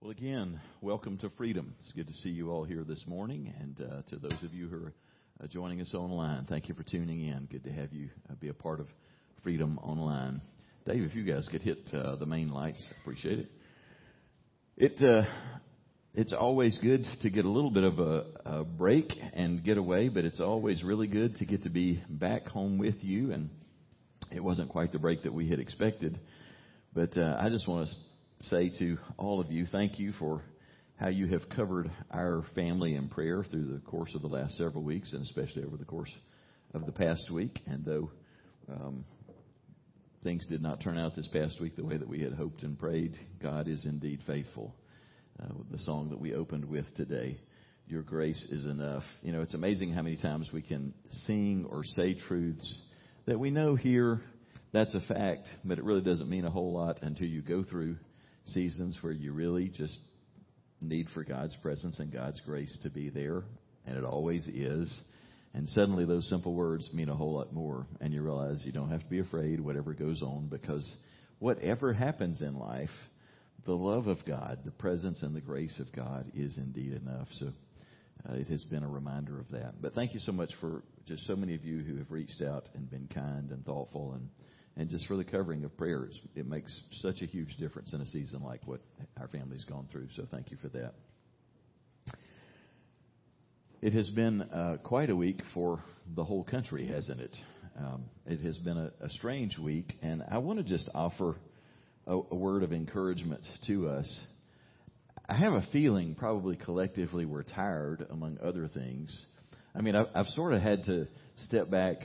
Well, again, welcome to Freedom. It's good to see you all here this morning, and uh, to those of you who are uh, joining us online, thank you for tuning in. Good to have you uh, be a part of Freedom Online. Dave, if you guys could hit uh, the main lights, appreciate it. It uh, it's always good to get a little bit of a, a break and get away, but it's always really good to get to be back home with you. And it wasn't quite the break that we had expected, but uh, I just want to say to all of you, thank you for how you have covered our family in prayer through the course of the last several weeks, and especially over the course of the past week. And though um, things did not turn out this past week the way that we had hoped and prayed, God is indeed faithful. Uh, the song that we opened with today, Your Grace is Enough. You know, it's amazing how many times we can sing or say truths that we know here that's a fact, but it really doesn't mean a whole lot until you go through seasons where you really just need for God's presence and God's grace to be there, and it always is. And suddenly those simple words mean a whole lot more, and you realize you don't have to be afraid whatever goes on because whatever happens in life, the love of God, the presence and the grace of God is indeed enough. So uh, it has been a reminder of that. But thank you so much for just so many of you who have reached out and been kind and thoughtful and and just for the covering of prayers. It makes such a huge difference in a season like what our family's gone through. So thank you for that. It has been uh, quite a week for the whole country, hasn't it? Um, it has been a, a, strange week, and I want to just offer a, a word of encouragement to us. I have a feeling, probably collectively, we're tired, among other things. I mean, I've, I've sort of had to step back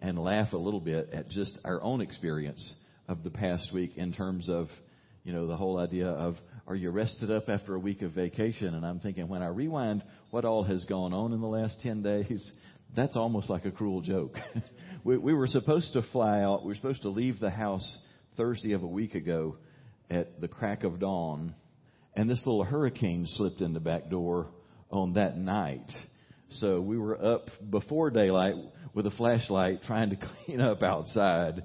and laugh a little bit at just our own experience of the past week in terms of, you know, the whole idea of are you rested up after a week of vacation? And I'm thinking when I rewind what all has gone on in the last 10 days, that's almost like a cruel joke. we, we were supposed to fly out, we were supposed to leave the house Thursday of a week ago at the crack of dawn, and this little hurricane slipped in the back door on that night. So we were up before daylight with a flashlight trying to clean up outside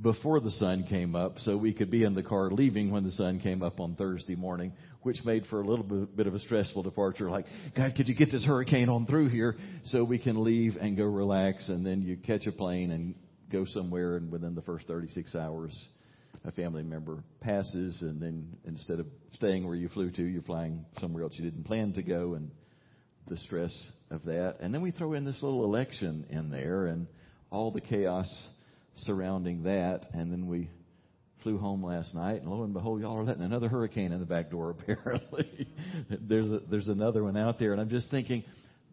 before the sun came up so we could be in the car leaving when the sun came up on Thursday morning, which made for a little bit, of a stressful departure. Like, God, could you get this hurricane on through here so we can leave and go relax? And then you catch a plane and go somewhere, and within the first 36 hours, a family member passes, and then instead of staying where you flew to, you're flying somewhere else you didn't plan to go, and the stress of that. And then we throw in this little election in there and all the chaos surrounding that. And then we flew home last night, and lo and behold, y'all are letting another hurricane in the back door. Apparently, there's a, there's another one out there, and I'm just thinking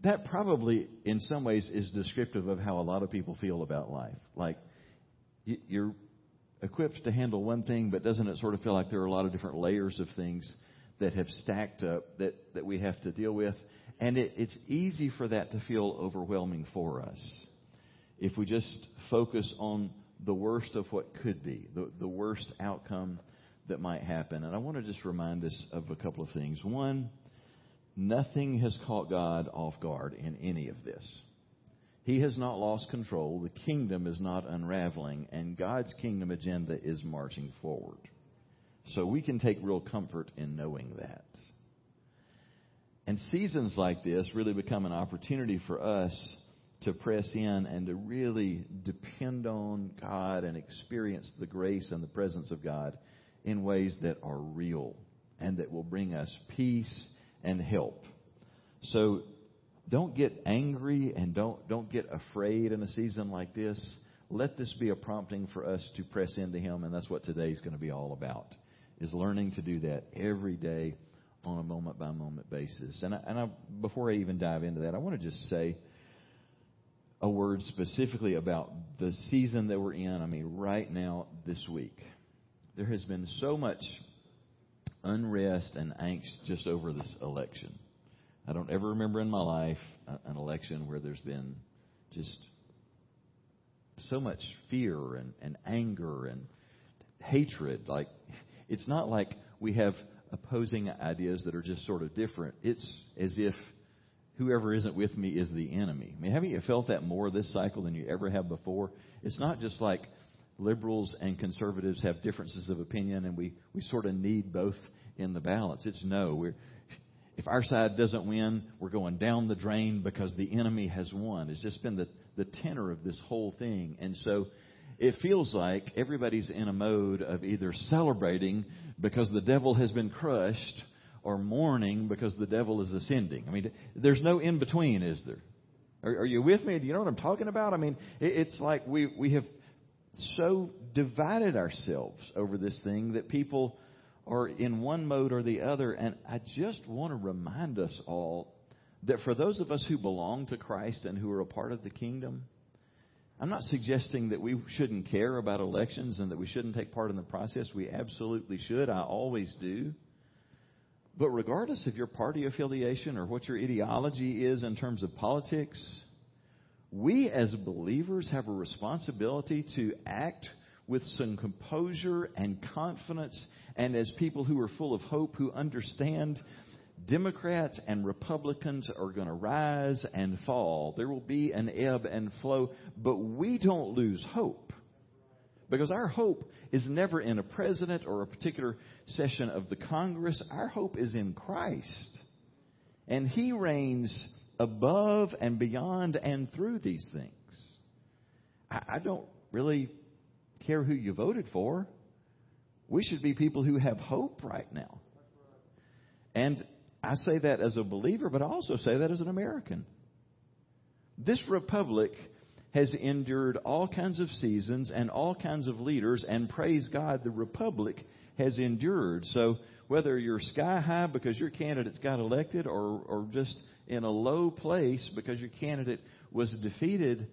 that probably, in some ways, is descriptive of how a lot of people feel about life. Like you're equipped to handle one thing, but doesn't it sort of feel like there are a lot of different layers of things that have stacked up that that we have to deal with? And it, it's easy for that to feel overwhelming for us if we just focus on the worst of what could be, the, the worst outcome that might happen. And I want to just remind us of a couple of things. One, nothing has caught God off guard in any of this. He has not lost control. The kingdom is not unraveling, and God's kingdom agenda is marching forward. So we can take real comfort in knowing that. And seasons like this really become an opportunity for us to press in and to really depend on God and experience the grace and the presence of God in ways that are real and that will bring us peace and help. So don't get angry and don't don't get afraid in a season like this. Let this be a prompting for us to press into him and that's what today is going to be all about. Is learning to do that every day on a moment by moment basis. And, I, and I, before I even dive into that, I want to just say a word specifically about the season that we're in. I mean, right now, this week, there has been so much unrest and angst just over this election. I don't ever remember in my life an election where there's been just so much fear and, and anger and hatred. Like, it's not like we have opposing ideas that are just sort of different. It's as if whoever isn't with me is the enemy. I mean, haven't you felt that more this cycle than you ever have before? It's not just like liberals and conservatives have differences of opinion and we, we sort of need both in the balance. It's no. We're, if our side doesn't win, we're going down the drain because the enemy has won. It's just been the, the tenor of this whole thing. And so it feels like everybody's in a mode of either celebrating because the devil has been crushed or mourning because the devil is ascending. I mean, there's no in between, is there? Are, are you with me? Do you know what I'm talking about? I mean, it, it's like we, we have so divided ourselves over this thing that people are in one mode or the other. And I just want to remind us all that for those of us who belong to Christ and who are a part of the kingdom, I'm not suggesting that we shouldn't care about elections and that we shouldn't take part in the process. We absolutely should. I always do. But regardless of your party affiliation or what your ideology is in terms of politics, we as believers have a responsibility to act with some composure and confidence and as people who are full of hope who understand Democrats and Republicans are going to rise and fall. There will be an ebb and flow, but we don't lose hope. Because our hope is never in a president or a particular session of the Congress. Our hope is in Christ. And He reigns above and beyond and through these things. I, don't really care who you voted for. We should be people who have hope right now. And I say that as a believer, but I also say that as an American. This republic has endured all kinds of seasons and all kinds of leaders, and praise God, the republic has endured. So whether you're sky high because your candidates got elected or, or just in a low place because your candidate was defeated,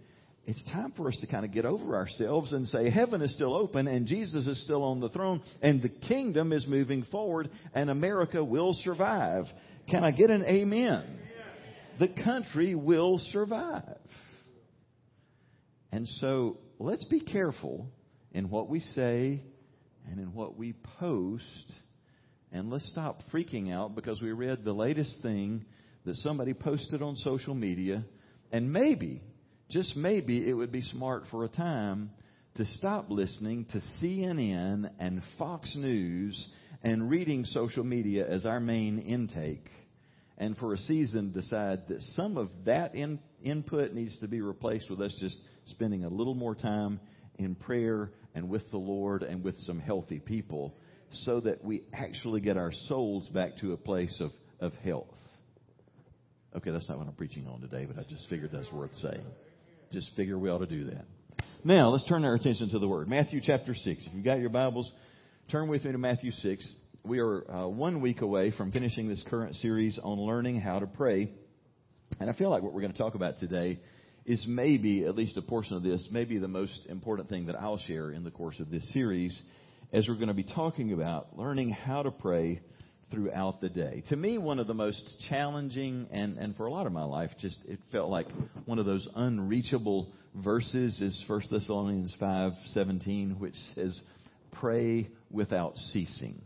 it's time for us to kind of get over ourselves and say heaven is still open and Jesus is still on the throne and the kingdom is moving forward and America will survive. Can I get an amen? The country will survive. And so let's be careful in what we say and in what we post. And let's stop freaking out because we read the latest thing that somebody posted on social media and maybe just maybe it would be smart for a time to stop listening to CNN and Fox News and reading social media as our main intake. And for a season, decide that some of that in, input needs to be replaced with us just spending a little more time in prayer and with the Lord and with some healthy people so that we actually get our souls back to a place of, of health. Okay, that's not what I'm preaching on today, but I just figured that's worth saying just figure we ought to do that. Now, let's turn our attention to the Word. Matthew chapter 6. If you've got your Bibles, turn with me to Matthew 6. We are uh, one week away from finishing this current series on learning how to pray. And I feel like what we're going to talk about today is maybe, at least a portion of this, maybe the most important thing that I'll share in the course of this series as we're going to be talking about learning how to pray throughout the day. To me, one of the most challenging, and, and for a lot of my life, just it felt like one of those unreachable verses is 1 Thessalonians 5:17, which says, "Pray without ceasing."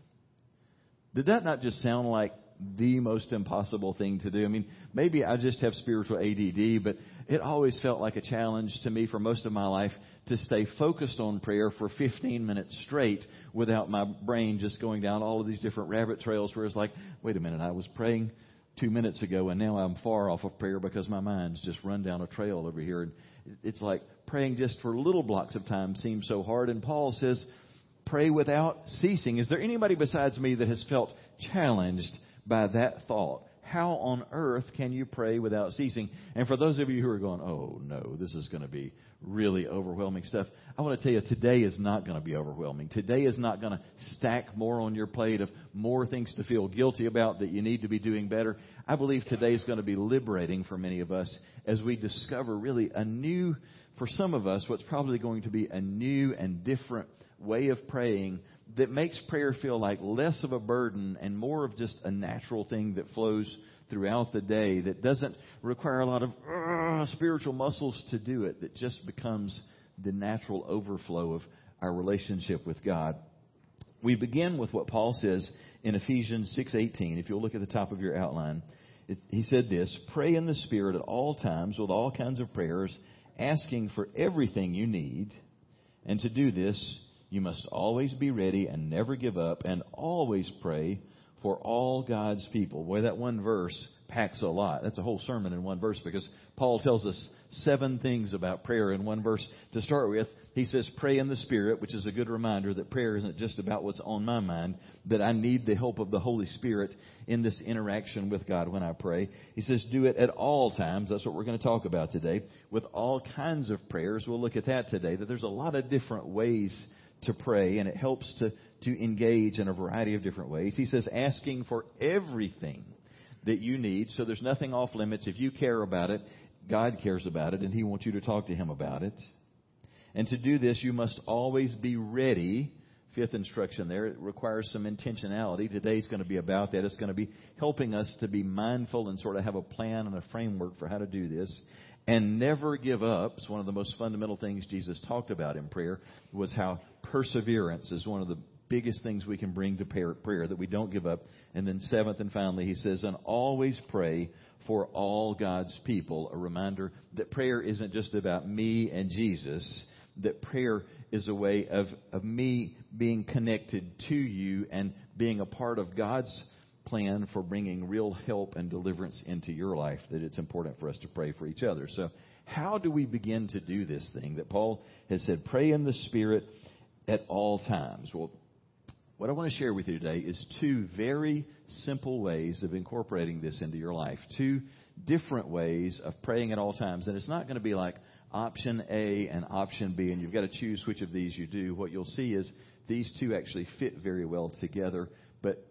Did that not just sound like the most impossible thing to do? I mean, maybe I just have spiritual ADD, but it always felt like a challenge to me for most of my life to stay focused on prayer for 15 minutes straight without my brain just going down all of these different rabbit trails where it's like, wait a minute, I was praying two minutes ago and now I'm far off of prayer because my mind's just run down a trail over here. And it's like praying just for little blocks of time seems so hard. And Paul says, pray without ceasing. Is there anybody besides me that has felt challenged by that thought? How on earth can you pray without ceasing? And for those of you who are going, oh no, this is going to be really overwhelming stuff, I want to tell you today is not going to be overwhelming. Today is not going to stack more on your plate of more things to feel guilty about that you need to be doing better. I believe today is going to be liberating for many of us as we discover really a new, for some of us, what's probably going to be a new and different way of praying that makes prayer feel like less of a burden and more of just a natural thing that flows throughout the day that doesn't require a lot of uh, spiritual muscles to do it that just becomes the natural overflow of our relationship with God. We begin with what Paul says in Ephesians 6:18. If you'll look at the top of your outline, it, he said this, "Pray in the spirit at all times with all kinds of prayers, asking for everything you need, and to do this you must always be ready and never give up, and always pray for all God's people. Boy, that one verse packs a lot. That's a whole sermon in one verse because Paul tells us seven things about prayer in one verse. To start with, he says, pray in the Spirit, which is a good reminder that prayer isn't just about what's on my mind, that I need the help of the Holy Spirit in this interaction with God when I pray. He says, do it at all times. That's what we're going to talk about today. With all kinds of prayers. We'll look at that today, that there's a lot of different ways to pray, and it helps to, to engage in a variety of different ways. He says, asking for everything that you need. So there's nothing off limits. If you care about it, God cares about it, and He wants you to talk to Him about it. And to do this, you must always be ready. Fifth instruction there, it requires some intentionality. Today's going to be about that. It's going to be helping us to be mindful and sort of have a plan and a framework for how to do this. And never give up. It's one of the most fundamental things Jesus talked about in prayer was how perseverance is one of the biggest things we can bring to prayer, that we don't give up. And then seventh and finally, he says, and always pray for all God's people. A reminder that prayer isn't just about me and Jesus, that prayer is a way of, of me being connected to you and being a part of God's plan for bringing real help and deliverance into your life, that it's important for us to pray for each other. So, how do we begin to do this thing that Paul has said, pray in the Spirit at all times? Well, what I want to share with you today is two very simple ways of incorporating this into your life. Two different ways of praying at all times. And it's not going to be like option A and option B, and you've got to choose which of these you do. What you'll see is these two actually fit very well together, but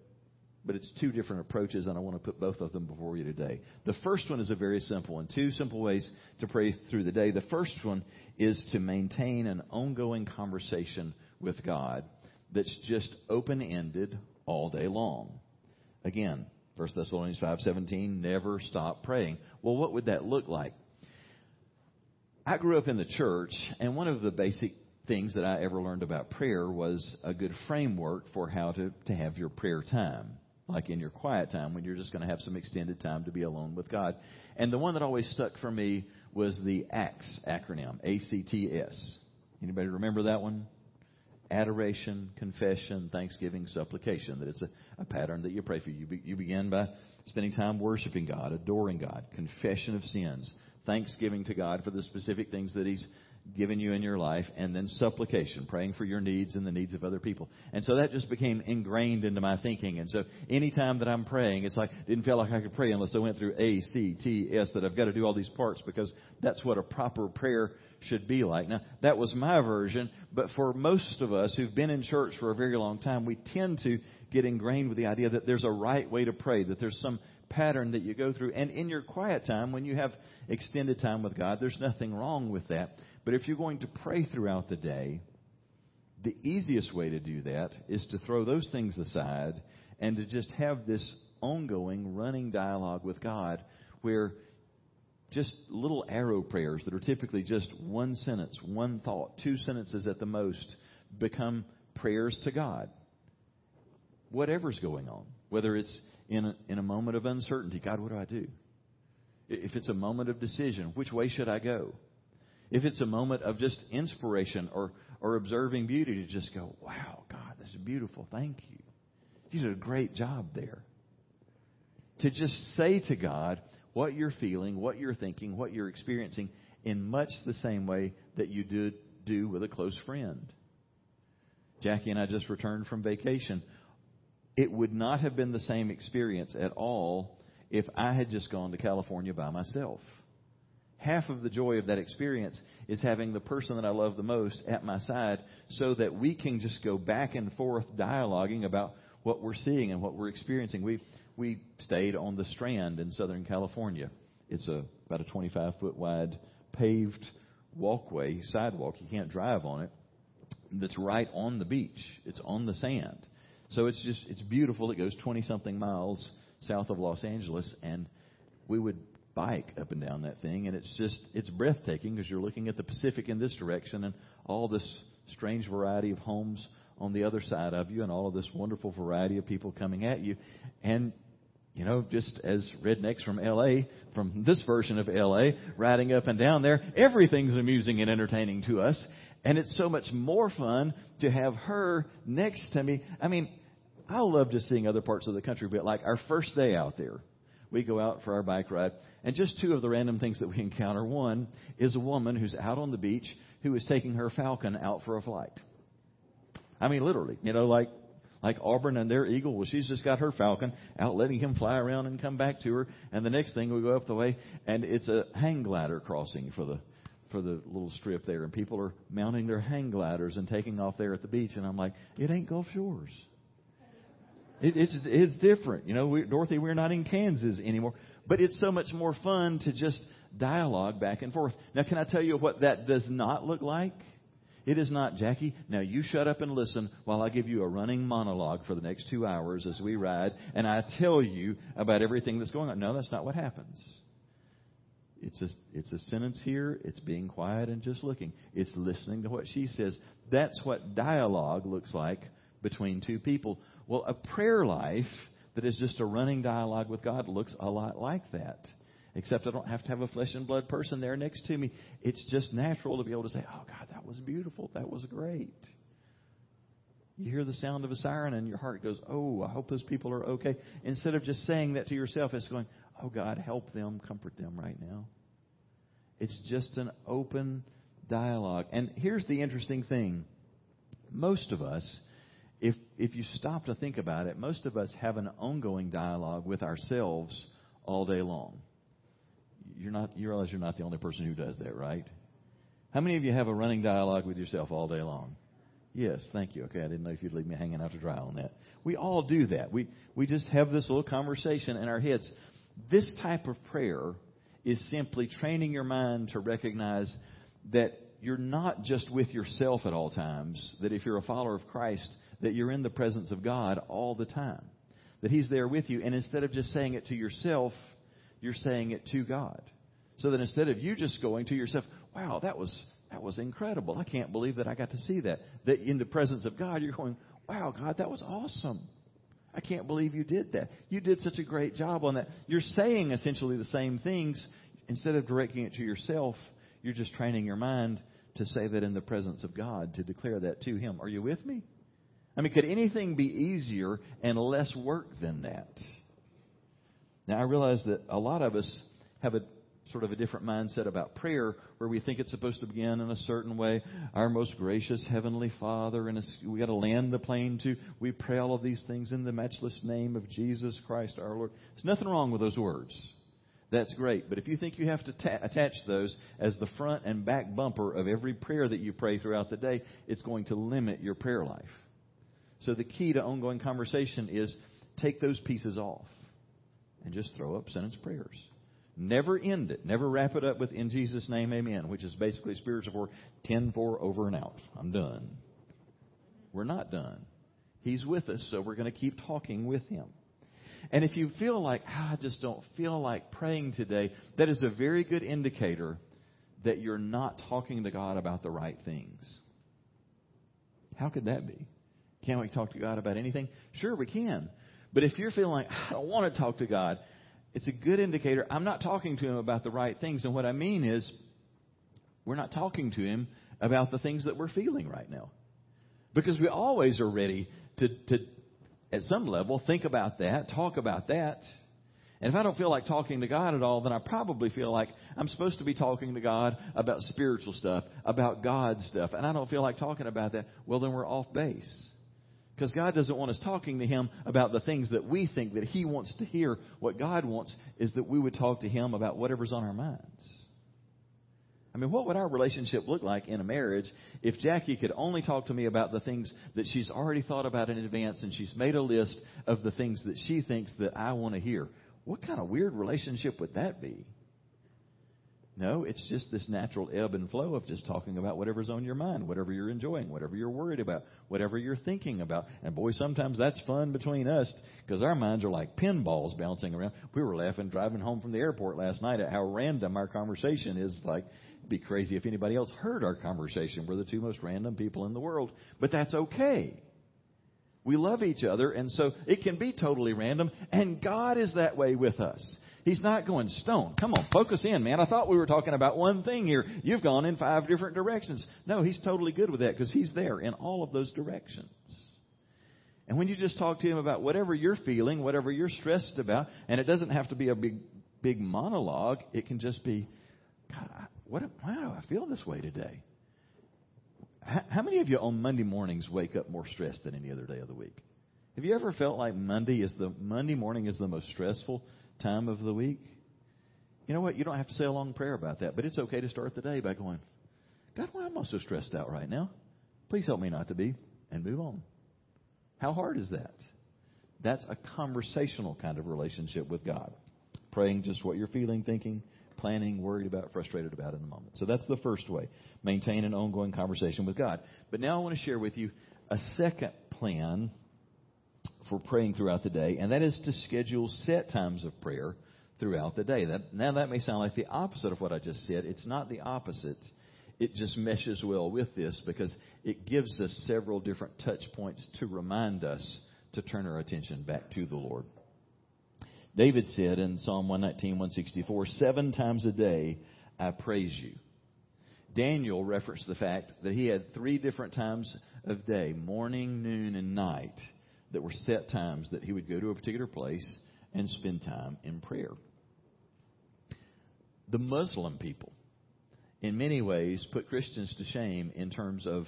but it's two different approaches, and I want to put both of them before you today. The first one is a very simple one. Two simple ways to pray through the day. The first one is to maintain an ongoing conversation with God that's just open ended all day long. Again, 1 Thessalonians 5:17, never stop praying. Well, what would that look like? I grew up in the church, and one of the basic things that I ever learned about prayer was a good framework for how to, to have your prayer time. Like in your quiet time when you're just going to have some extended time to be alone with God. And the one that always stuck for me was the ACTS acronym, A-C-T-S. Anybody remember that one? Adoration, confession, thanksgiving, supplication. That it's a, a pattern that you pray for. You, be, you begin by spending time worshiping God, adoring God, confession of sins, thanksgiving to God for the specific things that He's given you in your life, and then supplication, praying for your needs and the needs of other people. And so that just became ingrained into my thinking. And so anytime that I'm praying, it's like, didn't feel like I could pray unless I went through A, C, T, S, that I've got to do all these parts because that's what a proper prayer should be like. Now, that was my version, but for most of us who've been in church for a very long time, we tend to get ingrained with the idea that there's a right way to pray, that there's some pattern that you go through. And in your quiet time, when you have extended time with God, there's nothing wrong with that. But if you're going to pray throughout the day, the easiest way to do that is to throw those things aside and to just have this ongoing, running dialogue with God where just little arrow prayers that are typically just one sentence, one thought, two sentences at the most become prayers to God. Whatever's going on, whether it's in a, in a moment of uncertainty, God, what do I do? If it's a moment of decision, which way should I go? If it's a moment of just inspiration or, or observing beauty, to just go, wow, God, this is beautiful. Thank you. You did a great job there. To just say to God, what you're feeling, what you're thinking, what you're experiencing in much the same way that you do, do with a close friend. Jackie and I just returned from vacation. It would not have been the same experience at all if I had just gone to California by myself. Half of the joy of that experience is having the person that I love the most at my side so that we can just go back and forth dialoguing about what we're seeing and what we're experiencing. We we stayed on the Strand in Southern California. It's a about a 25 foot wide paved walkway, sidewalk. You can't drive on it. That's right on the beach. It's on the sand. So it's just it's beautiful. It goes 20 something miles south of Los Angeles, and we would bike up and down that thing, and it's just it's breathtaking because you're looking at the Pacific in this direction and all this strange variety of homes on the other side of you, and all of this wonderful variety of people coming at you, and you know, just as rednecks from LA, from this version of LA, riding up and down there, everything's amusing and entertaining to us. And it's so much more fun to have her next to me. I mean, I love just seeing other parts of the country, but like our first day out there, we go out for our bike ride, and just two of the random things that we encounter. One is a woman who's out on the beach who is taking her falcon out for a flight. I mean, literally, you know, like like Auburn and their eagle. Well, she's just got her falcon out, letting him fly around and come back to her. And the next thing we go up the way, and it's a hang glider crossing for the for the little strip there, and people are mounting their hang gliders and taking off there at the beach. And I'm like, it ain't Gulf Shores. It, it's it's different, you know. We, Dorothy, we're not in Kansas anymore, but it's so much more fun to just dialogue back and forth. Now, can I tell you what that does not look like? It is not, Jackie, now you shut up and listen while I give you a running monologue for the next two hours as we ride, and I tell you about everything that's going on. No, that's not what happens. It's a, it's a sentence here. It's being quiet and just looking. It's listening to what she says. That's what dialogue looks like between two people. Well, a prayer life that is just a running dialogue with God looks a lot like that. Except I don't have to have a flesh and blood person there next to me. It's just natural to be able to say, Oh, God, that was beautiful. That was great. You hear the sound of a siren and your heart goes, Oh, I hope those people are okay. Instead of just saying that to yourself, it's going, Oh, God, help them, comfort them right now. It's just an open dialogue. And here's the interesting thing most of us, if, if you stop to think about it, most of us have an ongoing dialogue with ourselves all day long you're not, you realize you're not the only person who does that, right? How many of you have a running dialogue with yourself all day long? Yes, thank you. Okay, I didn't know if you'd leave me hanging out to dry on that. We all do that. We, we just have this little conversation in our heads. This type of prayer is simply training your mind to recognize that you're not just with yourself at all times, that if you're a follower of Christ, that you're in the presence of God all the time. That He's there with you. And instead of just saying it to yourself, you're saying it to God. So that instead of you just going to yourself, wow, that was that was incredible. I can't believe that I got to see that. That in the presence of God, you're going, wow, God, that was awesome. I can't believe you did that. You did such a great job on that. You're saying essentially the same things. Instead of directing it to yourself, you're just training your mind to say that in the presence of God, to declare that to Him. Are you with me? I mean, could anything be easier and less work than that? Now, I realize that a lot of us have a sort of a different mindset about prayer where we think it's supposed to begin in a certain way. Our most gracious Heavenly Father, and we got to land the plane to, we pray all of these things in the matchless name of Jesus Christ our Lord. There's nothing wrong with those words. That's great. But if you think you have to ta- attach those as the front and back bumper of every prayer that you pray throughout the day, it's going to limit your prayer life. So the key to ongoing conversation is take those pieces off and just throw up sentence prayers. Never end it. Never wrap it up with in Jesus' name, amen, which is basically spiritual for 10 4 over and out. I'm done. We're not done. He's with us, so we're going to keep talking with him. And if you feel like, ah, I just don't feel like praying today, that is a very good indicator that you're not talking to God about the right things. How could that be? Can't we talk to God about anything? Sure, we can. But if you're feeling like, I don't want to talk to God, it's a good indicator. I'm not talking to Him about the right things. And what I mean is, we're not talking to Him about the things that we're feeling right now. Because we always are ready to, to at some level, think about that, talk about that. And if I don't feel like talking to God at all, then I probably feel like I'm supposed to be talking to God about spiritual stuff, about God stuff, and I don't feel like talking about that. Well, then we're off base. Because God doesn't want us talking to Him about the things that we think that He wants to hear. What God wants is that we would talk to Him about whatever's on our minds. I mean, what would our relationship look like in a marriage if Jackie could only talk to me about the things that she's already thought about in advance and she's made a list of the things that she thinks that I want to hear? What kind of weird relationship would that be? No, it's just this natural ebb and flow of just talking about whatever's on your mind, whatever you're enjoying, whatever you're worried about, whatever you're thinking about. And boy, sometimes that's fun between us because our minds are like pinballs bouncing around. We were laughing driving home from the airport last night at how random our conversation is. Like, it'd be crazy if anybody else heard our conversation. We're the two most random people in the world, but that's okay. We love each other, and so it can be totally random, and God is that way with us. He's not going stone. Come on, focus in, man. I thought we were talking about one thing here. You've gone in five different directions. No, he's totally good with that because he's there in all of those directions. And when you just talk to him about whatever you're feeling, whatever you're stressed about, and it doesn't have to be a big, big monologue, it can just be, God, what, why do I feel this way today? How, how many of you on Monday mornings wake up more stressed than any other day of the week? Have you ever felt like Monday is the Monday morning is the most stressful time of the week? You know what? You don't have to say a long prayer about that, but it's okay to start the day by going, God, why am I so stressed out right now? Please help me not to be, and move on. How hard is that? That's a conversational kind of relationship with God. Praying just what you're feeling, thinking, planning, worried about, frustrated about in the moment. So that's the first way. Maintain an ongoing conversation with God. But now I want to share with you a second plan for praying throughout the day, and that is to schedule set times of prayer throughout the day. That, now that may sound like the opposite of what I just said. It's not the opposite. It just meshes well with this because it gives us several different touch points to remind us to turn our attention back to the Lord. David said in Psalm 119, 164, seven times a day I praise you. Daniel referenced the fact that he had three different times of day, morning, noon, and night, that were set times that he would go to a particular place and spend time in prayer. The Muslim people, in many ways, put Christians to shame in terms of,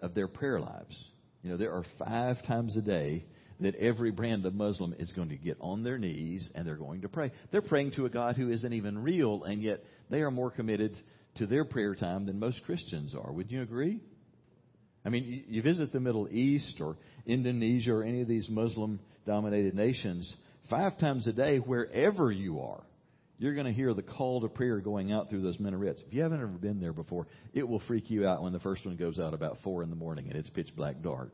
of their prayer lives. You know, there are five times a day that every brand of Muslim is going to get on their knees and they're going to pray. They're praying to a God who isn't even real, and yet they are more committed to their prayer time than most Christians are. Would you agree? I mean, you visit the Middle East or Indonesia or any of these Muslim dominated nations, five times a day, wherever you are, you're going to hear the call to prayer going out through those minarets. If you haven't ever been there before, it will freak you out when the first one goes out about four in the morning and it's pitch black dark.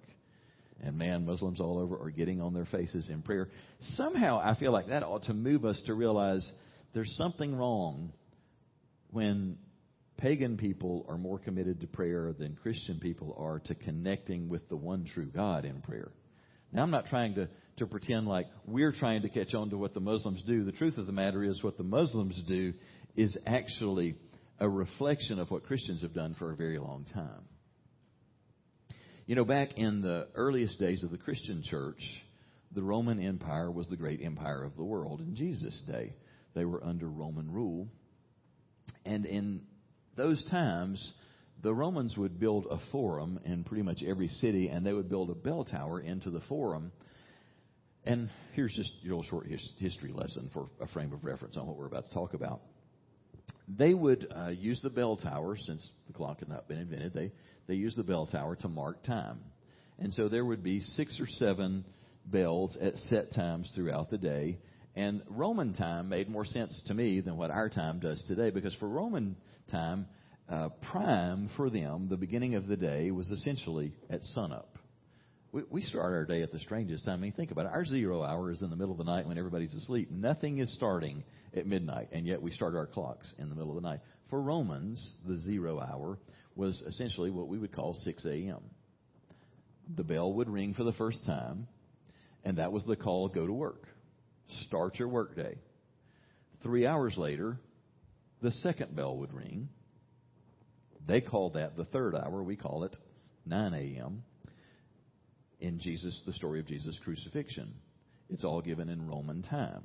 And man, Muslims all over are getting on their faces in prayer. Somehow I feel like that ought to move us to realize there's something wrong when pagan people are more committed to prayer than Christian people are to connecting with the one true God in prayer. Now, I'm not trying to, to pretend like we're trying to catch on to what the Muslims do. The truth of the matter is, what the Muslims do is actually a reflection of what Christians have done for a very long time. You know, back in the earliest days of the Christian church, the Roman Empire was the great empire of the world. In Jesus' day, they were under Roman rule. And in those times, the Romans would build a forum in pretty much every city, and they would build a bell tower into the forum. And here's just your little short history lesson for a frame of reference on what we're about to talk about. They would uh, use the bell tower, since the clock had not been invented, they, they used the bell tower to mark time. And so there would be six or seven bells at set times throughout the day. And Roman time made more sense to me than what our time does today, because for Roman time, uh, prime for them, the beginning of the day, was essentially at sunup. We, we start our day at the strangest time. I mean, think about it. Our zero hour is in the middle of the night when everybody's asleep. Nothing is starting at midnight, and yet we start our clocks in the middle of the night. For Romans, the zero hour was essentially what we would call 6 a.m. The bell would ring for the first time, and that was the call go to work. Start your workday. Three hours later, the second bell would ring. They called that the third hour. We call it 9 a.m. In Jesus, the story of Jesus' crucifixion. It's all given in Roman time.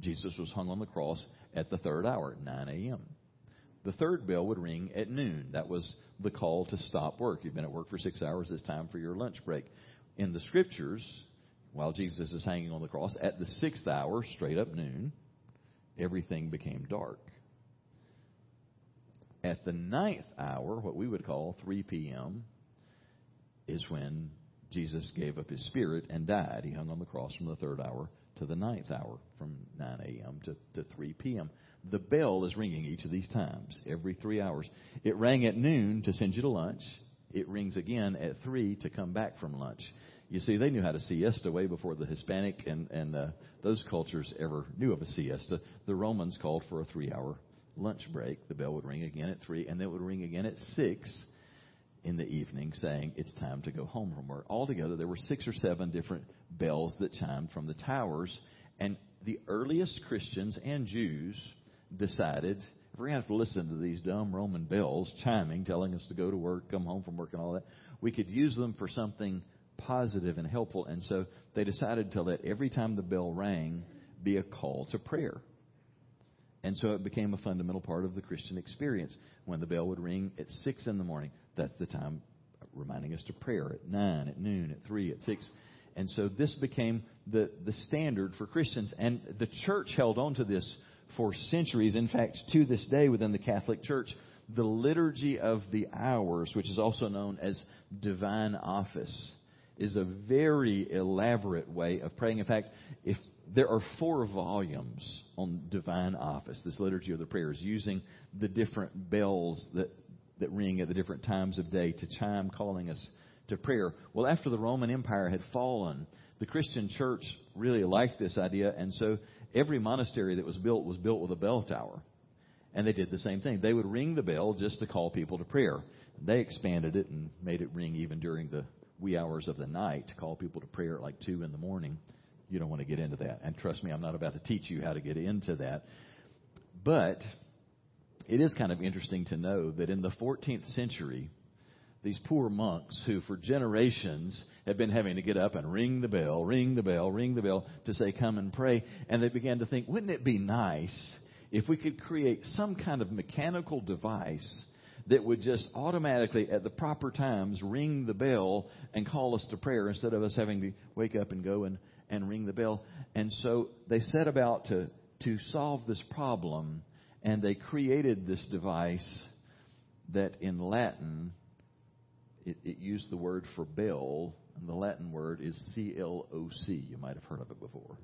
Jesus was hung on the cross at the third hour, 9 a.m. The third bell would ring at noon. That was the call to stop work. You've been at work for six hours. It's time for your lunch break. In the scriptures, while Jesus is hanging on the cross, at the sixth hour, straight up noon, everything became dark. At the ninth hour, what we would call 3 p.m., is when Jesus gave up his spirit and died. He hung on the cross from the third hour to the ninth hour, from 9 a.m. To, to 3 p.m. The bell is ringing each of these times, every three hours. It rang at noon to send you to lunch. It rings again at 3 to come back from lunch. You see, they knew how to siesta way before the Hispanic and, and uh, those cultures ever knew of a siesta. The Romans called for a three hour lunch break, the bell would ring again at 3, and then it would ring again at 6 in the evening saying it's time to go home from work. Altogether, there were six or seven different bells that chimed from the towers, and the earliest Christians and Jews decided if we're going to have to listen to these dumb Roman bells chiming, telling us to go to work, come home from work, and all that, we could use them for something positive and helpful. And so they decided to let every time the bell rang be a call to prayer. And so it became a fundamental part of the Christian experience. When the bell would ring at 6 in the morning, that's the time reminding us to prayer at 9, at noon, at 3, at 6. And so this became the, the standard for Christians. And the church held on to this for centuries. In fact, to this day within the Catholic Church, the liturgy of the hours, which is also known as divine office, is a very elaborate way of praying. In fact, if there are four volumes on divine office, this liturgy of the prayers, using the different bells that, that ring at the different times of day to chime, calling us to prayer. Well, after the Roman Empire had fallen, the Christian church really liked this idea, and so every monastery that was built was built with a bell tower. And they did the same thing. They would ring the bell just to call people to prayer. They expanded it and made it ring even during the wee hours of the night to call people to prayer at like 2 in the morning. You don't want to get into that. And trust me, I'm not about to teach you how to get into that. But it is kind of interesting to know that in the 14th century, these poor monks who for generations had been having to get up and ring the bell, ring the bell, ring the bell to say, come and pray. And they began to think, wouldn't it be nice if we could create some kind of mechanical device that would just automatically at the proper times ring the bell and call us to prayer instead of us having to wake up and go and, and ring the bell. And so they set about to, to solve this problem and they created this device that in Latin it, it used the word for bell, and the Latin word is C L O C. You might have heard of it before.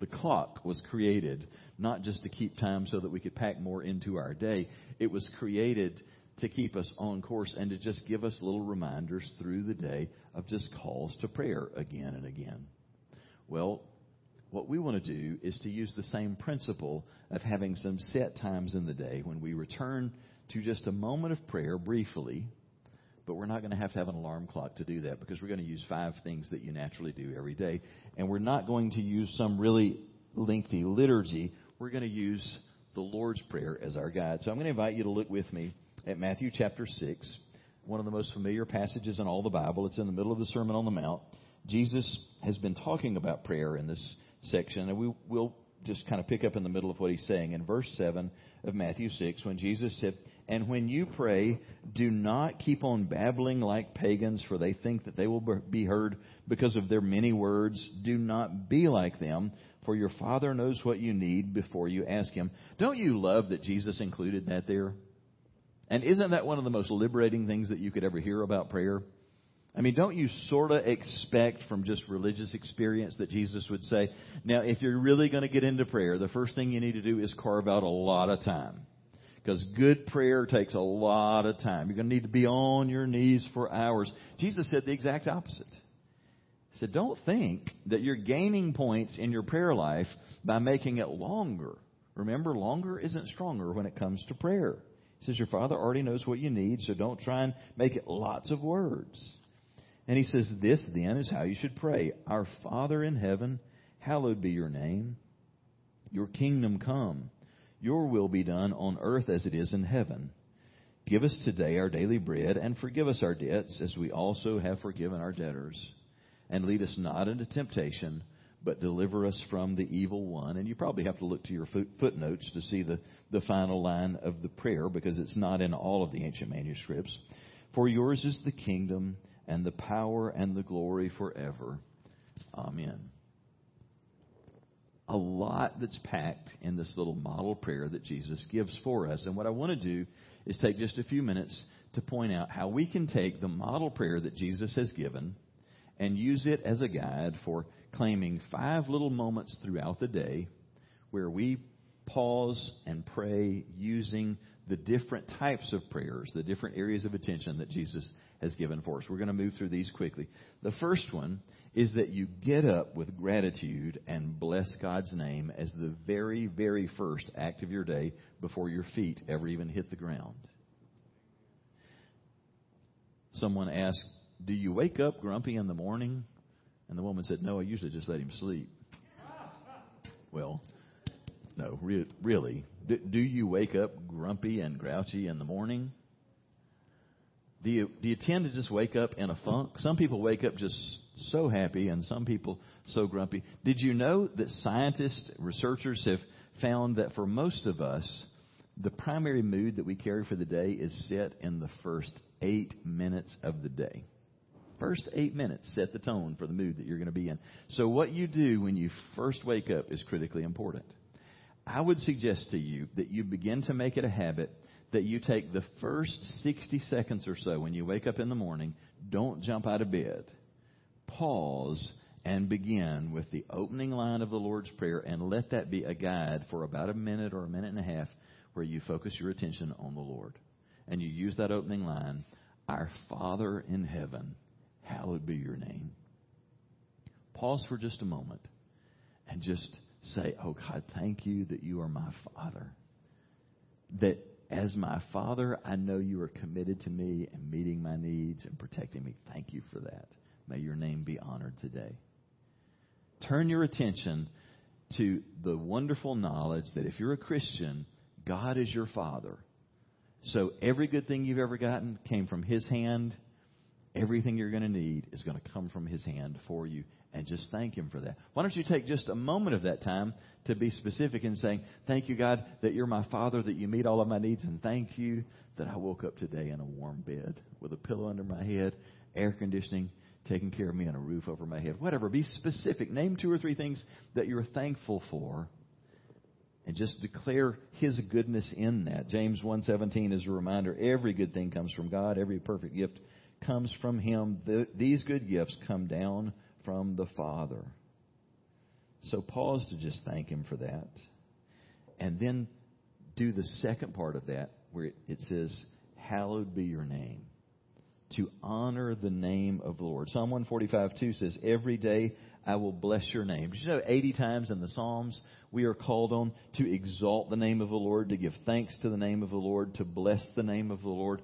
The clock was created not just to keep time so that we could pack more into our day, it was created to keep us on course and to just give us little reminders through the day of just calls to prayer again and again. Well, what we want to do is to use the same principle of having some set times in the day when we return to just a moment of prayer briefly but we're not going to have to have an alarm clock to do that because we're going to use five things that you naturally do every day. And we're not going to use some really lengthy liturgy. We're going to use the Lord's Prayer as our guide. So I'm going to invite you to look with me at Matthew chapter 6, one of the most familiar passages in all the Bible. It's in the middle of the Sermon on the Mount. Jesus has been talking about prayer in this section, and we will just kind of pick up in the middle of what he's saying. In verse 7 of Matthew 6, when Jesus said, and when you pray, do not keep on babbling like pagans, for they think that they will be heard because of their many words. Do not be like them, for your Father knows what you need before you ask Him. Don't you love that Jesus included that there? And isn't that one of the most liberating things that you could ever hear about prayer? I mean, don't you sort of expect from just religious experience that Jesus would say, now, if you're really going to get into prayer, the first thing you need to do is carve out a lot of time. Because good prayer takes a lot of time. You're going to need to be on your knees for hours. Jesus said the exact opposite. He said, Don't think that you're gaining points in your prayer life by making it longer. Remember, longer isn't stronger when it comes to prayer. He says, Your Father already knows what you need, so don't try and make it lots of words. And he says, This then is how you should pray Our Father in heaven, hallowed be your name. Your kingdom come. Your will be done on earth as it is in heaven. Give us today our daily bread, and forgive us our debts as we also have forgiven our debtors. And lead us not into temptation, but deliver us from the evil one. And you probably have to look to your footnotes to see the, the final line of the prayer because it's not in all of the ancient manuscripts. For yours is the kingdom and the power and the glory forever. Amen a lot that's packed in this little model prayer that Jesus gives for us. And what I want to do is take just a few minutes to point out how we can take the model prayer that Jesus has given and use it as a guide for claiming five little moments throughout the day where we pause and pray using the different types of prayers, the different areas of attention that Jesus has given for us. We're going to move through these quickly. The first one is that you get up with gratitude and bless God's name as the very, very first act of your day before your feet ever even hit the ground. Someone asked, Do you wake up grumpy in the morning? And the woman said, No, I usually just let him sleep. Well, no, re- really. Do, do you wake up grumpy and grouchy in the morning? Do you, do you tend to just wake up in a funk? Some people wake up just so happy, and some people so grumpy. Did you know that scientists, researchers have found that for most of us, the primary mood that we carry for the day is set in the first eight minutes of the day. First eight minutes set the tone for the mood that you're going to be in. So, what you do when you first wake up is critically important. I would suggest to you that you begin to make it a habit that you take the first 60 seconds or so when you wake up in the morning, don't jump out of bed. Pause and begin with the opening line of the Lord's Prayer and let that be a guide for about a minute or a minute and a half where you focus your attention on the Lord. And you use that opening line, Our Father in heaven, hallowed be your name. Pause for just a moment and just say, Oh God, thank you that you are my Father. That as my Father, I know you are committed to me and meeting my needs and protecting me. Thank you for that. May your name be honored today. Turn your attention to the wonderful knowledge that if you're a Christian, God is your Father. So every good thing you've ever gotten came from His hand. Everything you're going to need is going to come from His hand for you. And just thank Him for that. Why don't you take just a moment of that time to be specific in saying, Thank you, God, that you're my Father, that you meet all of my needs, and thank you that I woke up today in a warm bed with a pillow under my head, air conditioning, taking care of me, and a roof over my head. Whatever. Be specific. Name two or three things that you're thankful for and just declare his goodness in that. James 1:17 is a reminder every good thing comes from God, every perfect gift comes from him. The, these good gifts come down from the Father. So pause to just thank him for that. And then do the second part of that where it, says, Hallowed be your name. To honor the name of the Lord. Psalm 145 2 says, Every day I will bless your name. Did you know 80 times in the Psalms we are called on to exalt the name of the Lord, to give thanks to the name of the Lord, to bless the name of the Lord.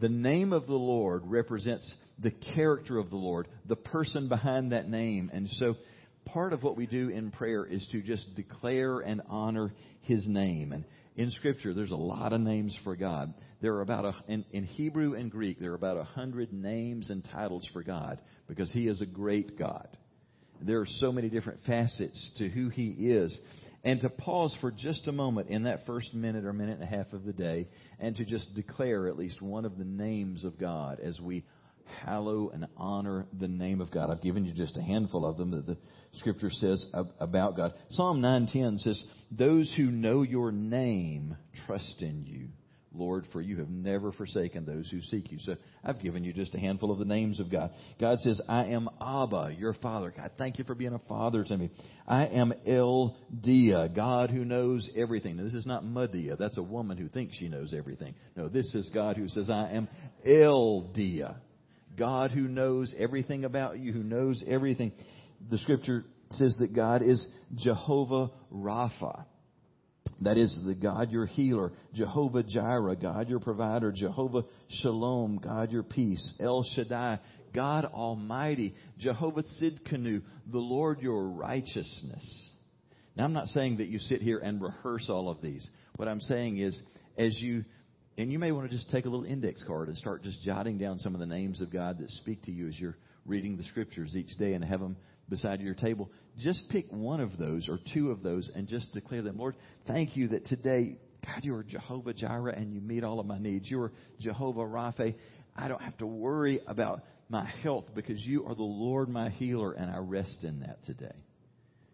The name of the Lord represents the character of the Lord, the person behind that name. And so part of what we do in prayer is to just declare and honor His name. And in Scripture, there's a lot of names for God. There are about a, in, in Hebrew and Greek, there are about a hundred names and titles for God because He is a great God. There are so many different facets to who He is. And to pause for just a moment in that first minute or minute and a half of the day and to just declare at least one of the names of God as we hallow and honor the name of God. I've given you just a handful of them that the scripture says about God. Psalm 9:10 says, "Those who know your name trust in you." Lord, for you have never forsaken those who seek you. So I've given you just a handful of the names of God. God says, I am Abba, your father. God, thank you for being a father to me. I am El Dia, God who knows everything. Now, this is not Madea. That's a woman who thinks she knows everything. No, this is God who says, I am El Dia. God who knows everything about you, who knows everything. The scripture says that God is Jehovah Rapha. That is the God your healer, Jehovah Jireh, God your provider, Jehovah Shalom, God your peace, El Shaddai, God Almighty, Jehovah Tsidkenu, the Lord your righteousness. Now I'm not saying that you sit here and rehearse all of these. What I'm saying is, as you, and you may want to just take a little index card and start just jotting down some of the names of God that speak to you as you're reading the scriptures each day and have them beside your table. Just pick one of those or two of those and just declare them. Lord, thank you that today, God, you are Jehovah Jireh and you meet all of my needs. You are Jehovah Rapha. I don't have to worry about my health because you are the Lord my healer and I rest in that today.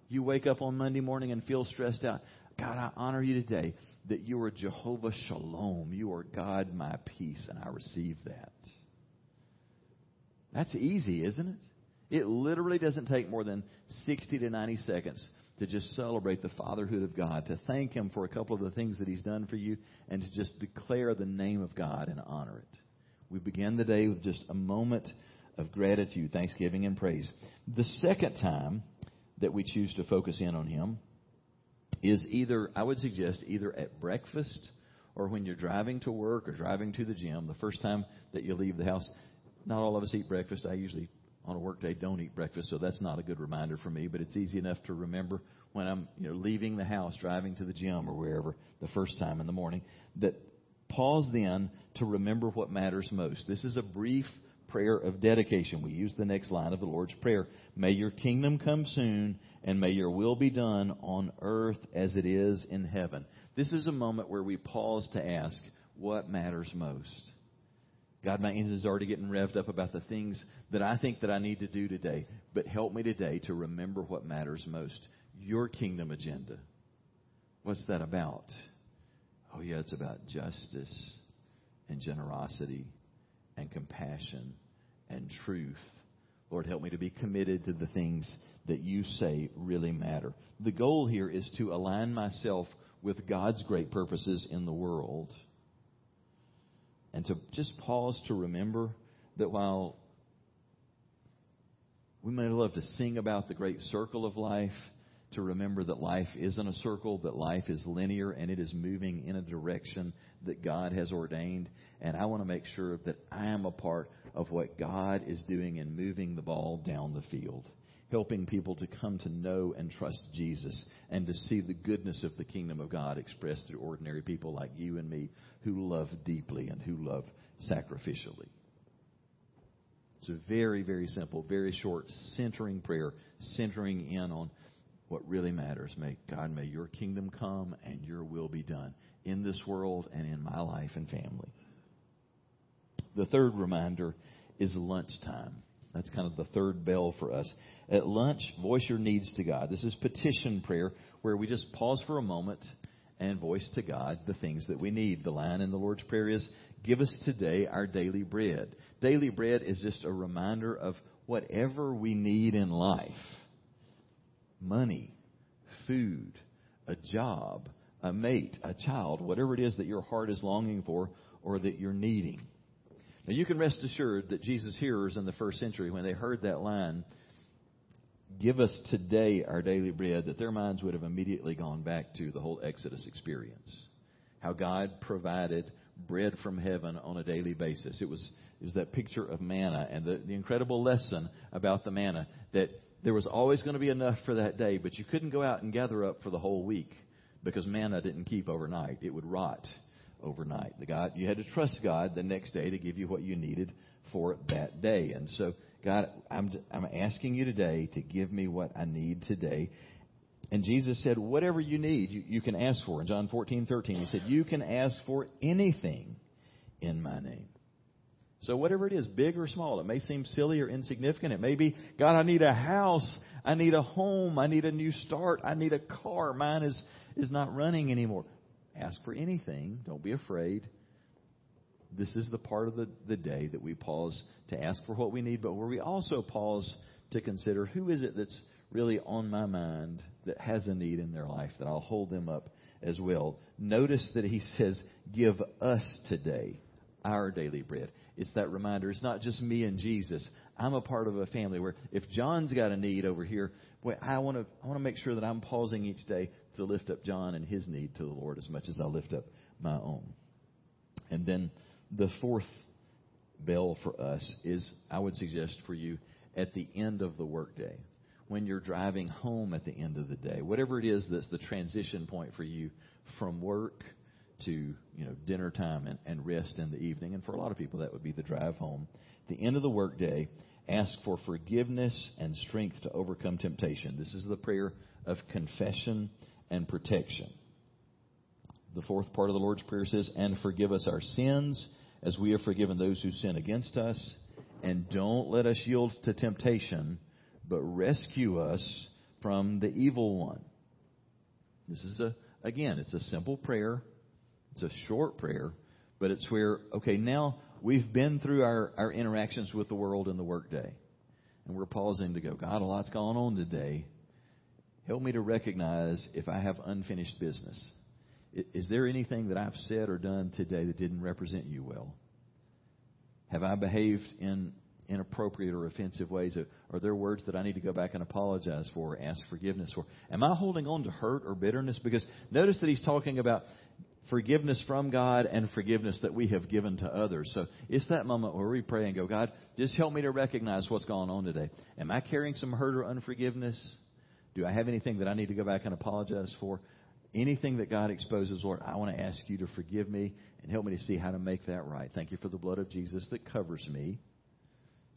You wake up on Monday morning and feel stressed out. God, I honor you today that you are Jehovah Shalom. You are God my peace and I receive that. That's easy, isn't it? It literally doesn't take more than 60 to 90 seconds to just celebrate the fatherhood of God, to thank Him for a couple of the things that He's done for you, and to just declare the name of God and honor it. We begin the day with just a moment of gratitude, thanksgiving, and praise. The second time that we choose to focus in on Him is either, I would suggest, either at breakfast or when you're driving to work or driving to the gym, the first time that you leave the house. Not all of us eat breakfast. I usually on a workday don't eat breakfast, so that's not a good reminder for me, but it's easy enough to remember when I'm, you know, leaving the house, driving to the gym or wherever the first time in the morning, that pause then to remember what matters most. This is a brief prayer of dedication. We use the next line of the Lord's Prayer. May your kingdom come soon, and may your will be done on earth as it is in heaven. This is a moment where we pause to ask, what matters most? God, my engine is already getting revved up about the things that I think that I need to do today. But help me today to remember what matters most. Your kingdom agenda. What's that about? Oh, yeah, it's about justice and generosity and compassion and truth. Lord, help me to be committed to the things that you say really matter. The goal here is to align myself with God's great purposes in the world and to just pause to remember that while we may love to sing about the great circle of life, to remember that life isn't a circle, that life is linear and it is moving in a direction that God has ordained. And I want to make sure that I am a part of what God is doing in moving the ball down the field, helping people to come to know and trust Jesus and to see the goodness of the kingdom of God expressed through ordinary people like you and me who love deeply and who love sacrificially. It's a very, very simple, very short, centering prayer, centering in on what really matters. May God, may your kingdom come and your will be done in this world and in my life and family. The third reminder is lunchtime. That's kind of the third bell for us. At lunch, voice your needs to God. This is petition prayer where we just pause for a moment and voice to God the things that we need. The line in the Lord's Prayer is, Give us today our daily bread. Daily bread is just a reminder of whatever we need in life money, food, a job, a mate, a child, whatever it is that your heart is longing for or that you're needing. Now, you can rest assured that Jesus' hearers in the first century, when they heard that line, give us today our daily bread, that their minds would have immediately gone back to the whole Exodus experience. How God provided bread from heaven on a daily basis. It was, it was that picture of manna and the, the incredible lesson about the manna that there was always going to be enough for that day, but you couldn't go out and gather up for the whole week because manna didn't keep overnight. It would rot overnight. The God, you had to trust God the next day to give you what you needed for that day. And so, God, I'm, I'm asking you today to give me what I need today. And Jesus said, whatever you need, you, you can ask for. In John 14, 13, he said, you can ask for anything in my name. So whatever it is, big or small, it may seem silly or insignificant. It may be, God, I need a house. I need a home. I need a new start. I need a car. Mine is, is not running anymore. Ask for anything. Don't be afraid. This is the part of the, the day that we pause to ask for what we need, but where we also pause to consider who is it that's really on my mind that has a need in their life, that I'll hold them up as well. Notice that he says, Give us today our daily bread. It's that reminder. It's not just me and Jesus. I'm a part of a family where if John's got a need over here, boy, I want to I want to make sure that I'm pausing each day to lift up John and his need to the Lord as much as I lift up my own. And then the fourth bell for us is I would suggest for you at the end of the workday. When you're driving home at the end of the day, whatever it is that's the transition point for you from work to you know dinner time and, and rest in the evening. And for a lot of people, that would be the drive home. At the end of the workday, ask for forgiveness and strength to overcome temptation. This is the prayer of confession and protection. The fourth part of the Lord's Prayer says, And forgive us our sins as we have forgiven those who sin against us. And don't let us yield to temptation, but rescue us from the evil one. This is a, again, it's a simple prayer it's a short prayer, but it's where, okay, now we've been through our, our interactions with the world in the workday. And we're pausing to go, God, a lot's going on today. Help me to recognize if I have unfinished business. Is there anything that I've said or done today that didn't represent you well? Have I behaved in inappropriate or offensive ways? Are there words that I need to go back and apologize for, ask forgiveness for? Am I holding on to hurt or bitterness? Because notice that he's talking about forgiveness from God and forgiveness that we have given to others. So it's that moment where we pray and go, God, just help me to recognize what's going on today. Am I carrying some hurt or unforgiveness? Do I have anything that I need to go back and apologize for? Anything that God exposes, Lord, I want to ask you to forgive me and help me to see how to make that right. Thank you for the blood of Jesus that covers me.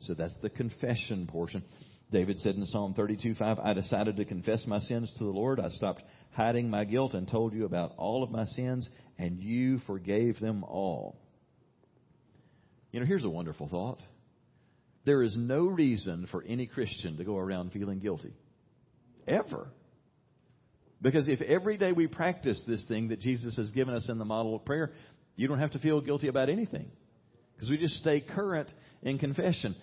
So that's the confession portion. David said in Psalm 32 5, I decided to confess my sins to the Lord. I stopped hiding my guilt and told you about all of my sins, and you forgave them all. You know, here's a wonderful thought. There is no reason for any Christian to go around feeling guilty. Ever. Because if every day we practice this thing that Jesus has given us in the model of prayer, you don't have to feel guilty about anything. Because we just stay current in confession.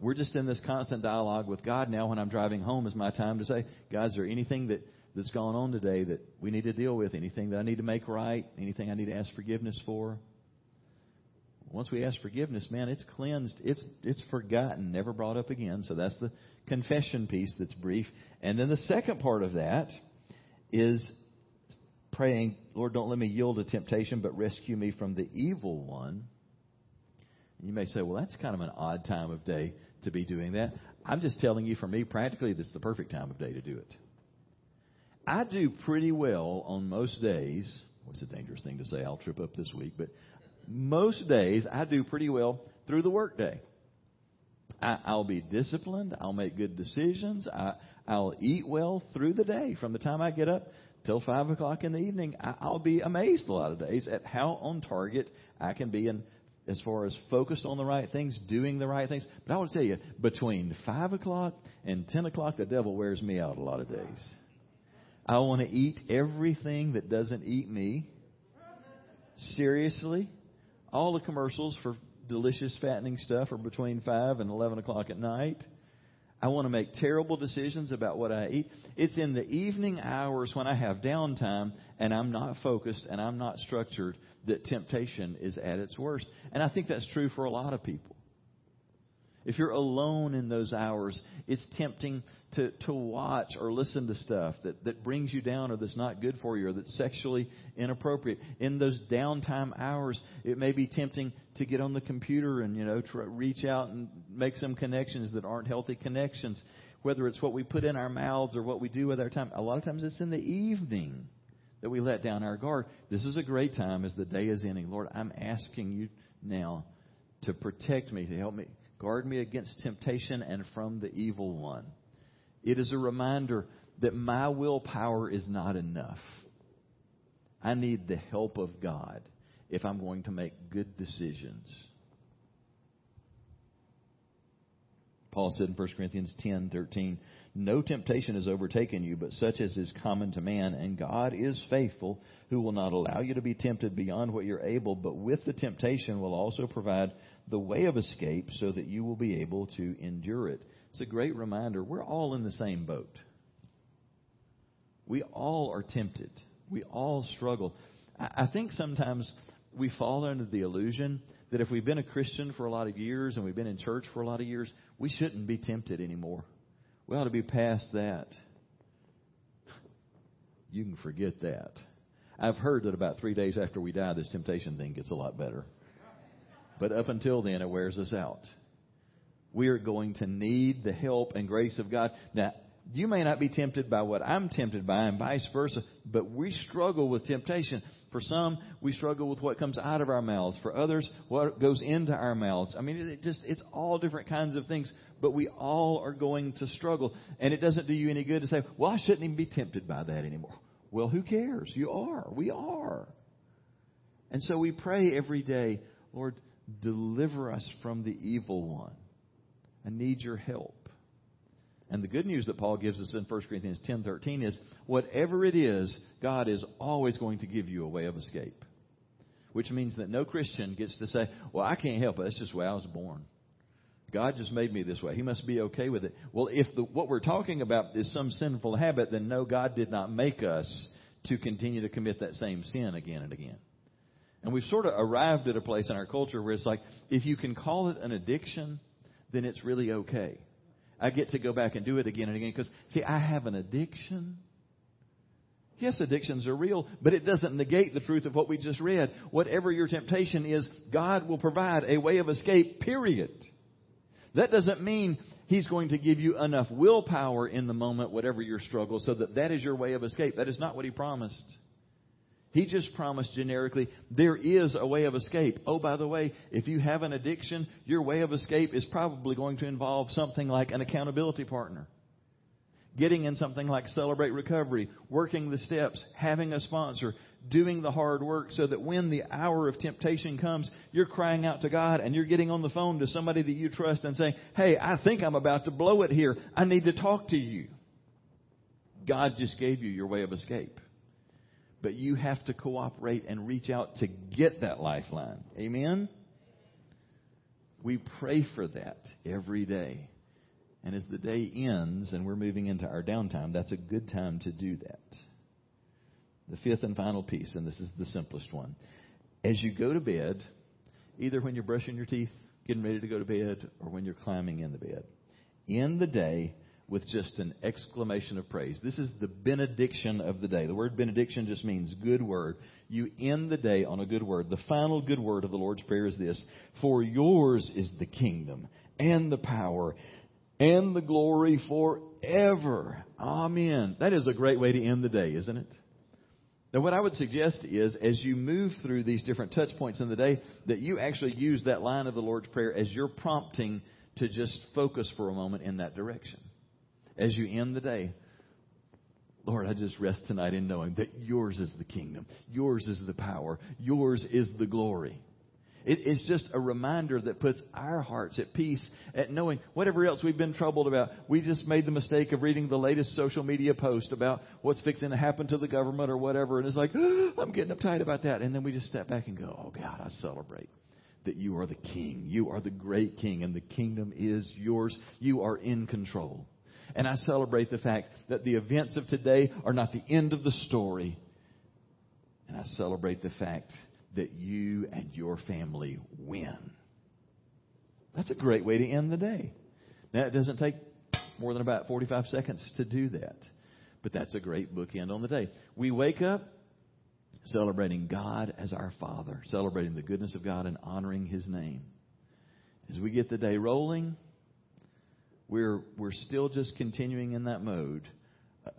We're just in this constant dialogue with God now. When I'm driving home, is my time to say, God, is there anything that, that's gone on today that we need to deal with? Anything that I need to make right? Anything I need to ask forgiveness for? Once we ask forgiveness, man, it's cleansed. It's it's forgotten, never brought up again. So that's the confession piece that's brief. And then the second part of that is praying, Lord, don't let me yield to temptation, but rescue me from the evil one. You may say, well, that's kind of an odd time of day to be doing that. I'm just telling you, for me, practically, this is the perfect time of day to do it. I do pretty well on most days. What's a dangerous thing to say? I'll trip up this week. But most days, I do pretty well through the workday. I, will be disciplined. I'll make good decisions. I, I'll eat well through the day. From the time I get up till 5 o'clock in the evening, I, I'll be amazed a lot of days at how on target I can be. And as far as focused on the right things, doing the right things. But I want to tell you, between 5 o'clock and 10 o'clock, the devil wears me out a lot of days. I want to eat everything that doesn't eat me. Seriously. All the commercials for delicious, fattening stuff are between 5 and 11 o'clock at night. I want to make terrible decisions about what I eat. It's in the evening hours when I have downtime and I'm not focused and I'm not structured that temptation is at its worst. And I think that's true for a lot of people. If you're alone in those hours, it's tempting to, to watch or listen to stuff that, that brings you down or that's not good for you or that's sexually inappropriate. In those downtime hours, it may be tempting to get on the computer and, you know, try, reach out and make some connections that aren't healthy connections. Whether it's what we put in our mouths or what we do with our time. A lot of times it's in the evening that we let down our guard. This is a great time as the day is ending. Lord, I'm asking you now to protect me, to help me Guard me against temptation and from the evil one. It is a reminder that my willpower is not enough. I need the help of God if I'm going to make good decisions. Paul said in 1 Corinthians 10:13, "No temptation has overtaken you, but such as is common to man, and God is faithful, who will not allow you to be tempted beyond what you're able, but with the temptation will also provide the way of escape so that you will be able to endure it. It's a great reminder. We're all in the same boat. We all are tempted. We all struggle. I think sometimes we fall under the illusion that if we've been a Christian for a lot of years and we've been in church for a lot of years, we shouldn't be tempted anymore. We ought to be past that. You can forget that. I've heard that about three days after we die, this temptation thing gets a lot better. But up until then, it wears us out. We are going to need the help and grace of God. Now, you may not be tempted by what I'm tempted by and vice versa, but we struggle with temptation. For some, we struggle with what comes out of our mouths. For others, what goes into our mouths. I mean, it just, it's all different kinds of things, but we all are going to struggle. And it doesn't do you any good to say, well, I shouldn't even be tempted by that anymore. Well, who cares? You are. We are. And so we pray every day, Lord, Deliver us from the evil one. I need your help. And the good news that Paul gives us in 1 Corinthians 10:13 is whatever it is, God is always going to give you a way of escape. Which means that no Christian gets to say, "Well, I can't help it. That's just the way I was born. God just made me this way. He must be okay with it." Well, if the, what we're talking about is some sinful habit, then no, God did not make us to continue to commit that same sin again and again. And we've sort of arrived at a place in our culture where it's like, if you can call it an addiction, then it's really okay. I get to go back and do it again and again because, see, I have an addiction. Yes, addictions are real, but it doesn't negate the truth of what we just read. Whatever your temptation is, God will provide a way of escape, period. That doesn't mean He's going to give you enough willpower in the moment, whatever your struggle, so that that is your way of escape. That is not what He promised. He just promised generically, there is a way of escape. Oh, by the way, if you have an addiction, your way of escape is probably going to involve something like an accountability partner. Getting in something like Celebrate Recovery, working the steps, having a sponsor, doing the hard work so that when the hour of temptation comes, you're crying out to God and you're getting on the phone to somebody that you trust and saying, Hey, I think I'm about to blow it here. I need to talk to you. God just gave you your way of escape. But you have to cooperate and reach out to get that lifeline. Amen? We pray for that every day. And as the day ends and we're moving into our downtime, that's a good time to do that. The fifth and final piece, and this is the simplest one. As you go to bed, either when you're brushing your teeth, getting ready to go to bed, or when you're climbing in the bed, in the day with just an exclamation of praise. This is the benediction of the day. The word benediction just means good word. You end the day on a good word. The final good word of the Lord's Prayer is this For yours is the kingdom and the power and the glory forever. Amen. That is a great way to end the day, isn't it? Now, what I would suggest is, as you move through these different touch points in the day, that you actually use that line of the Lord's Prayer as your prompting to just focus for a moment in that direction. As you end the day, Lord, I just rest tonight in knowing that yours is the kingdom, yours is the power, yours is the glory. It is just a reminder that puts our hearts at peace at knowing whatever else we've been troubled about. We just made the mistake of reading the latest social media post about what's fixing to happen to the government or whatever, and it's like, oh, I'm getting uptight about that. And then we just step back and go, Oh God, I celebrate that you are the king. You are the great king, and the kingdom is yours. You are in control. And I celebrate the fact that the events of today are not the end of the story. And I celebrate the fact that you and your family win. That's a great way to end the day. Now, it doesn't take more than about 45 seconds to do that. But that's a great bookend on the day. We wake up celebrating God as our Father, celebrating the goodness of God and honoring His name. As we get the day rolling, we're, we're still just continuing in that mode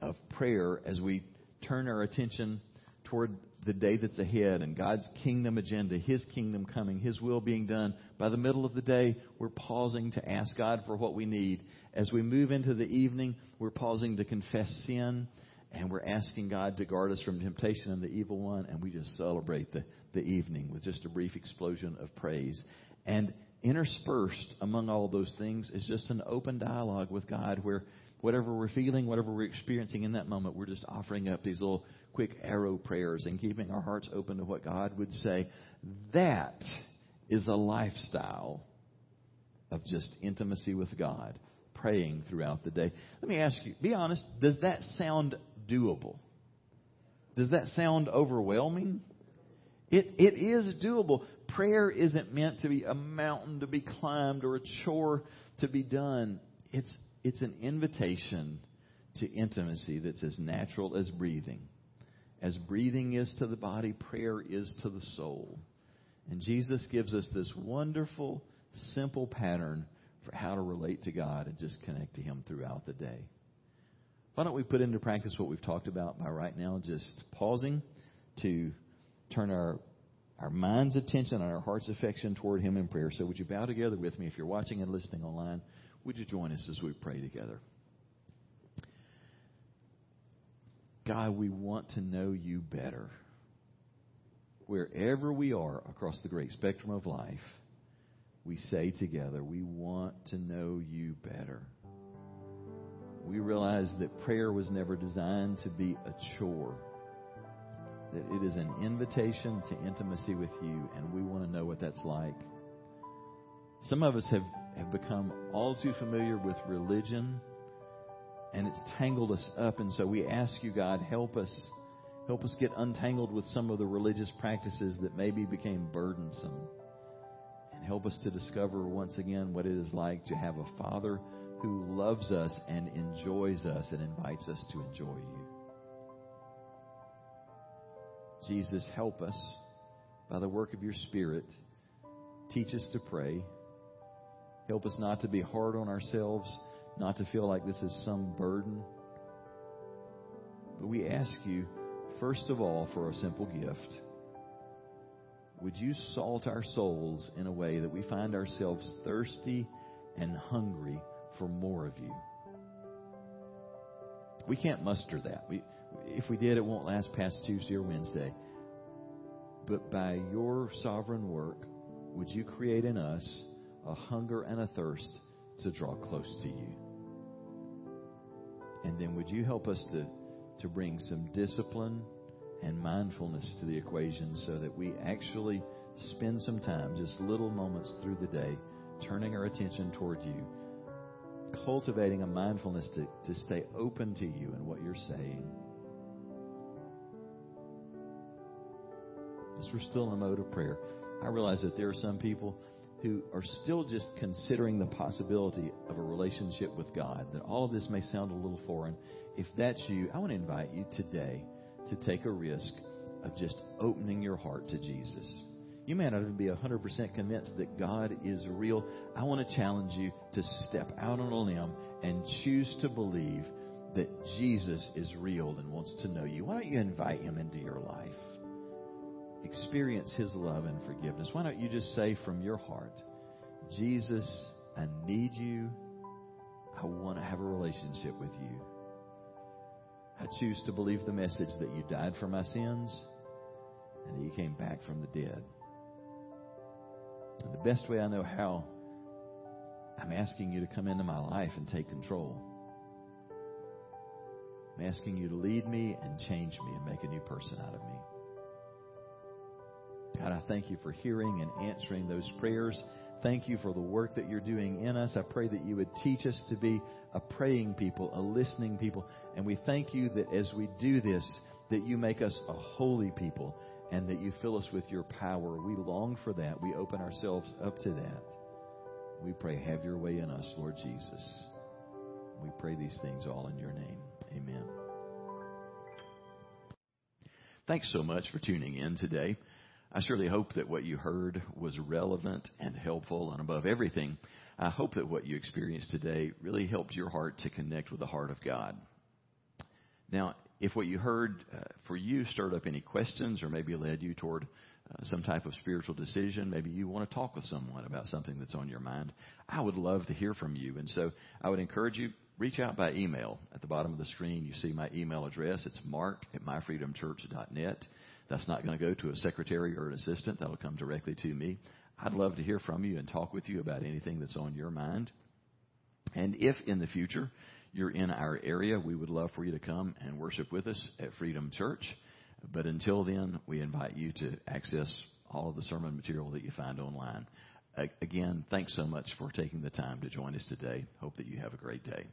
of prayer as we turn our attention toward the day that's ahead and God's kingdom agenda, His kingdom coming, His will being done. By the middle of the day, we're pausing to ask God for what we need. As we move into the evening, we're pausing to confess sin and we're asking God to guard us from temptation and the evil one. And we just celebrate the, the evening with just a brief explosion of praise. And interspersed among all those things is just an open dialogue with God where whatever we're feeling, whatever we're experiencing in that moment, we're just offering up these little quick arrow prayers and keeping our hearts open to what God would say. That is a lifestyle of just intimacy with God, praying throughout the day. Let me ask you, be honest, does that sound doable? Does that sound overwhelming? It, it is doable. Prayer isn't meant to be a mountain to be climbed or a chore to be done. It's, it's an invitation to intimacy that's as natural as breathing. As breathing is to the body, prayer is to the soul. And Jesus gives us this wonderful, simple pattern for how to relate to God and just connect to Him throughout the day. Why don't we put into practice what we've talked about by right now just pausing to turn our our mind's attention and our heart's affection toward Him in prayer. So would you bow together with me if you're watching and listening online? Would you join us as we pray together? God, we want to know you better. Wherever we are across the great spectrum of life, we say together, we want to know you better. We realize that prayer was never designed to be a chore, that it is an invitation to intimacy with you, and we want to know what that's like. Some of us have, have become all too familiar with religion and it's tangled us up. And so we ask you, God, help us. Help us get untangled with some of the religious practices that maybe became burdensome. And help us to discover once again what it is like to have a Father who loves us and enjoys us and invites us to enjoy you. Jesus, help us by the work of your Spirit. Teach us to pray. Help us not to be hard on ourselves not to feel like this is some burden. But we ask you, first of all, for a simple gift. Would you salt our souls in a way that we find ourselves thirsty and hungry for more of you? We can't muster that. We, if we did, it won't last past Tuesday or Wednesday. But by your sovereign work, would you create in us a hunger and a thirst to draw close to you? And then would you help us to, to bring some discipline and mindfulness to the equation so that we actually spend some time, just little moments through the day, turning our attention toward you, cultivating a mindfulness to, to stay open to you and what you're saying. As we're still in a mode of prayer, I realize that there are some people who are still just considering the possibility of a relationship with God, that all of this may sound a little foreign. If that's you, I want to invite you today to take a risk of just opening your heart to Jesus. You may not even be 100% convinced that God is real. I want to challenge you to step out on a limb and choose to believe that Jesus is real and wants to know you. Why don't you invite him into your life? Experience his love and forgiveness. Why don't you just say from your heart, Jesus, I need you. I want to have a relationship with you. I choose to believe the message that you died for my sins and that you came back from the dead. And the best way I know how, I'm asking you to come into my life and take control. I'm asking you to lead me and change me and make a new person out of me. God, I thank you for hearing and answering those prayers. Thank you for the work that you're doing in us. I pray that you would teach us to be a praying people, a listening people. And we thank you that as we do this, that you make us a holy people and that you fill us with your power. We long for that. We open ourselves up to that. We pray, have your way in us, Lord Jesus. We pray these things all in your name. Amen. Thanks so much for tuning in today. I surely hope that what you heard was relevant and helpful, and above everything, I hope that what you experienced today really helped your heart to connect with the heart of God. Now, if what you heard uh, for you stirred up any questions or maybe led you toward uh, some type of spiritual decision, maybe you want to talk with someone about something that's on your mind, I would love to hear from you. And so I would encourage you, reach out by email. At the bottom of the screen, you see my email address. It's mark at myfreedomchurch.net. That's not going to go to a secretary or an assistant. That'll come directly to me. I'd love to hear from you and talk with you about anything that's on your mind. And if in the future you're in our area, we would love for you to come and worship with us at Freedom Church. But until then, we invite you to access all of the sermon material that you find online. Again, thanks so much for taking the time to join us today. Hope that you have a great day.